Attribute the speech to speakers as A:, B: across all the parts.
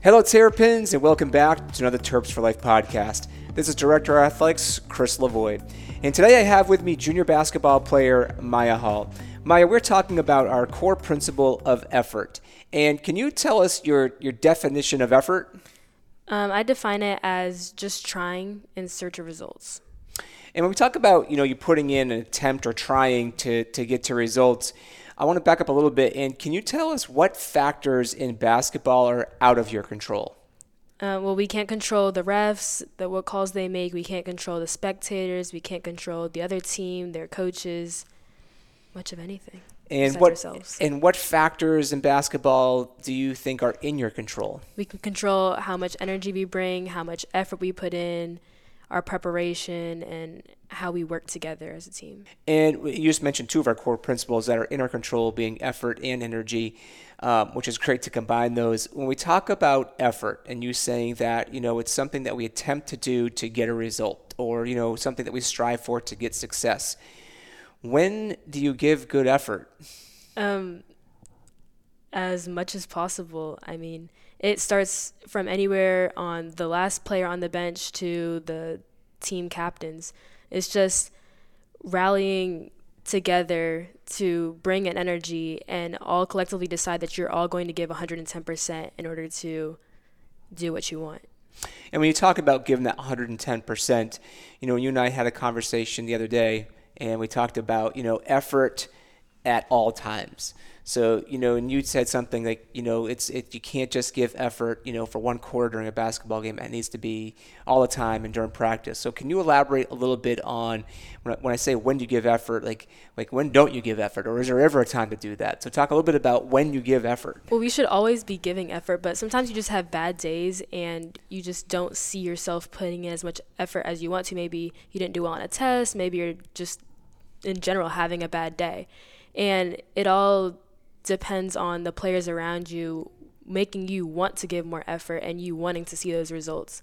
A: Hello, Terrapins, and welcome back to another Terps for Life podcast. This is Director of Athletics, Chris Lavoie. And today I have with me junior basketball player Maiyah Hall. Maiyah, we're talking about our core principle of effort. And can you tell us your, your definition of effort?
B: Um, I define it as just trying in search of results.
A: And when we talk about, you know, you putting in an attempt or trying to, to get to results, I want to back up a little bit. And can you tell us what factors in basketball are out of your control?
B: Uh, well, we can't control the refs, the what calls they make. We can't control the spectators. We can't control the other team, their coaches, much of anything.
A: And what ourselves. and what factors in basketball do you think are in your control?
B: We can control how much energy we bring, how much effort we put in, our preparation, and how we work together as a team.
A: And you just mentioned two of our core principles that are in our control, being effort and energy, um, which is great to combine those. When we talk about effort, and you saying that you know it's something that we attempt to do to get a result, or you know something that we strive for to get success when do you give good effort?
B: Um, as much as possible. I mean, it starts from anywhere on the last player on the bench to the team captains. It's just rallying together to bring an energy and all collectively decide that you're all going to give 110% in order to do what you want.
A: And when you talk about giving that 110%, you know, you and I had a conversation the other day and we talked about you know effort at all times. So you know, and you said something like you know it's it, you can't just give effort you know for one quarter during a basketball game. It needs to be all the time and during practice. So can you elaborate a little bit on when I, when I say when do you give effort, like like when don't you give effort, or is there ever a time to do that? So talk a little bit about when you give effort.
B: Well, we should always be giving effort, but sometimes you just have bad days and you just don't see yourself putting in as much effort as you want to. Maybe you didn't do well on a test. Maybe you're just in general having a bad day. And it all depends on the players around you making you want to give more effort and you wanting to see those results.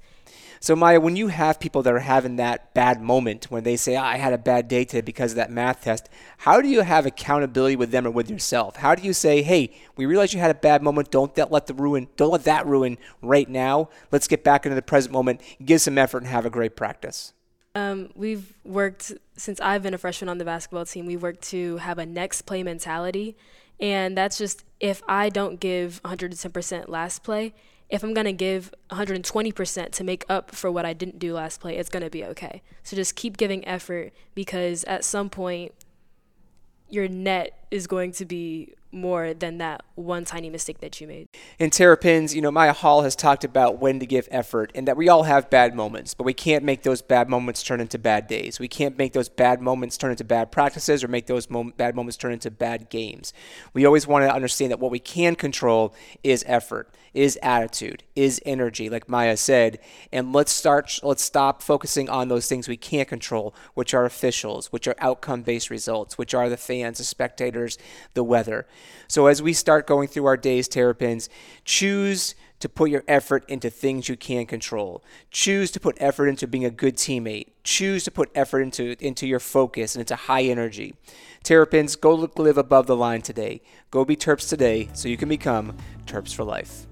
A: So Maiyah, when you have people that are having that bad moment when they say, oh, "I had a bad day today because of that math test," how do you have accountability with them or with yourself? How do you say, "Hey, we realize you had a bad moment. Don't that let the ruin. Don't let that ruin right now. Let's get back into the present moment, give some effort, and have a great practice."
B: Um, we've worked since I've been a freshman on the basketball team. We've worked to have a next play mentality, and that's just if I don't give 110% last play, if I'm gonna give 120% to make up for what I didn't do last play, it's gonna be okay. So just keep giving effort because at some point, your net is going to be more than that one tiny mistake that you made.
A: In Terrapins, you know, Maiyah Hall has talked about when to give effort and that we all have bad moments, but we can't make those bad moments turn into bad days. We can't make those bad moments turn into bad practices or make those mom- bad moments turn into bad games. We always want to understand that what we can control is effort, is attitude, is energy, like Maiyah said, and let's start let's stop focusing on those things we can't control, which are officials, which are outcome-based results, which are the fans, the spectators, the weather. So as we start going through our days, Terrapins, choose to put your effort into things you can control. Choose to put effort into being a good teammate. Choose to put effort into, into your focus and into high energy. Terrapins, go live above the line today. Go be Terps today so you can become Terps for life.